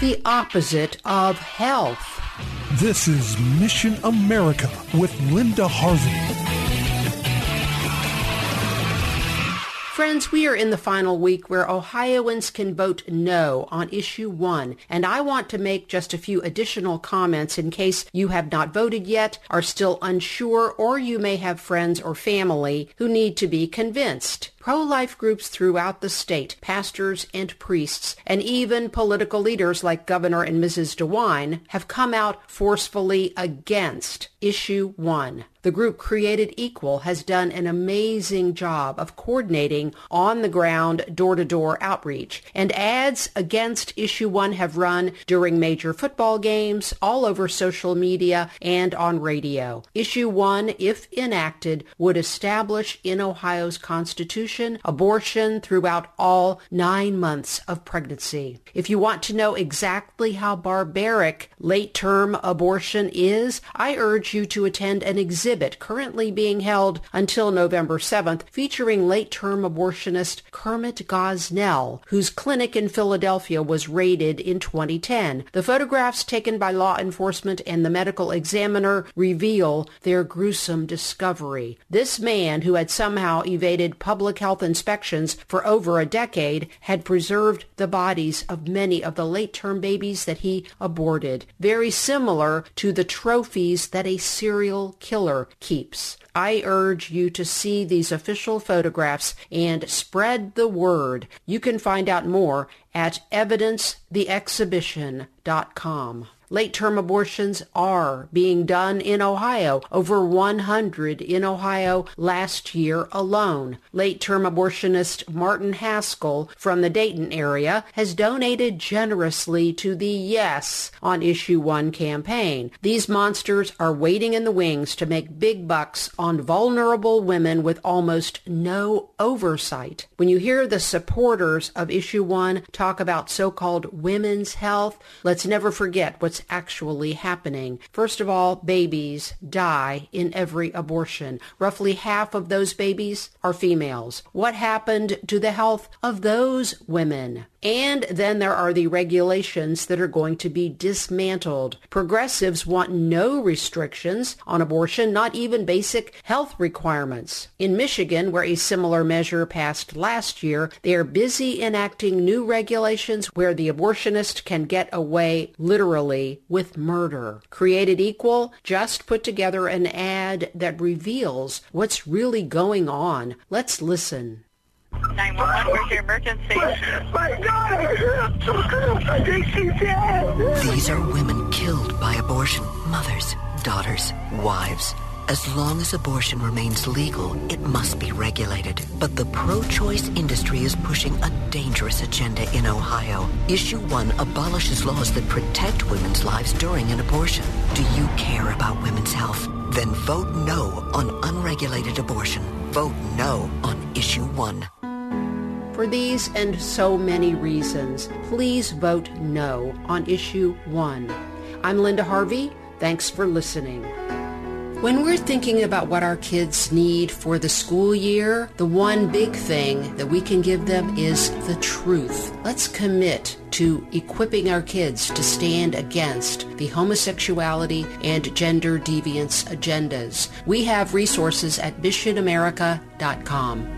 The opposite of health. This is Mission America with Linda Harvey. Friends, we are in the final week where Ohioans can vote no on issue one, and I want to make just a few additional comments in case you have not voted yet, are still unsure, or you may have friends or family who need to be convinced. Pro-life groups throughout the state, pastors and priests, and even political leaders like Governor and Mrs. DeWine have come out forcefully against issue one. The group Created Equal has done an amazing job of coordinating on-the-ground door-to-door outreach, and ads against Issue 1 have run during major football games, all over social media, and on radio. Issue 1, if enacted, would establish in Ohio's Constitution abortion throughout all nine months of pregnancy. If you want to know exactly how barbaric late-term abortion is, I urge you to attend an exhibit exhibit currently being held until November 7th featuring late-term abortionist Kermit Gosnell, whose clinic in Philadelphia was raided in 2010. The photographs taken by law enforcement and the medical examiner reveal their gruesome discovery. This man, who had somehow evaded public health inspections for over a decade, had preserved the bodies of many of the late-term babies that he aborted, very similar to the trophies that a serial killer keeps. I urge you to see these official photographs and spread the word. You can find out more at evidencetheexhibition.com. Late-term abortions are being done in Ohio, over 100 in Ohio last year alone. Late-term abortionist Martin Haskell from the Dayton area has donated generously to the Yes on Issue 1 campaign. These monsters are waiting in the wings to make big bucks on vulnerable women with almost no oversight. When you hear the supporters of Issue 1 talk about so-called women's health, let's never forget what's actually happening. First of all, babies die in every abortion. Roughly half of those babies are females. What happened to the health of those women? And then there are the regulations that are going to be dismantled. Progressives want no restrictions on abortion, not even basic health requirements. In Michigan, where a similar measure passed last year, they are busy enacting new regulations where the abortionist can get away literally with murder. Created Equal just put together an ad that reveals what's really going on. Let's listen. 911, where's your emergency? My daughter! I think she's dead! These are women killed by abortion. Mothers, daughters, wives. As long as abortion remains legal, it must be regulated. But the pro-choice industry is pushing a dangerous agenda in Ohio. Issue 1 abolishes laws that protect women's lives during an abortion. Do you care about women's health? Then vote no on unregulated abortion. Vote no on Issue 1. For these and so many reasons, please vote no on Issue 1. I'm Linda Harvey. Thanks for listening. When we're thinking about what our kids need for the school year, the one big thing that we can give them is the truth. Let's commit to equipping our kids to stand against the homosexuality and gender deviance agendas. We have resources at missionamerica.com.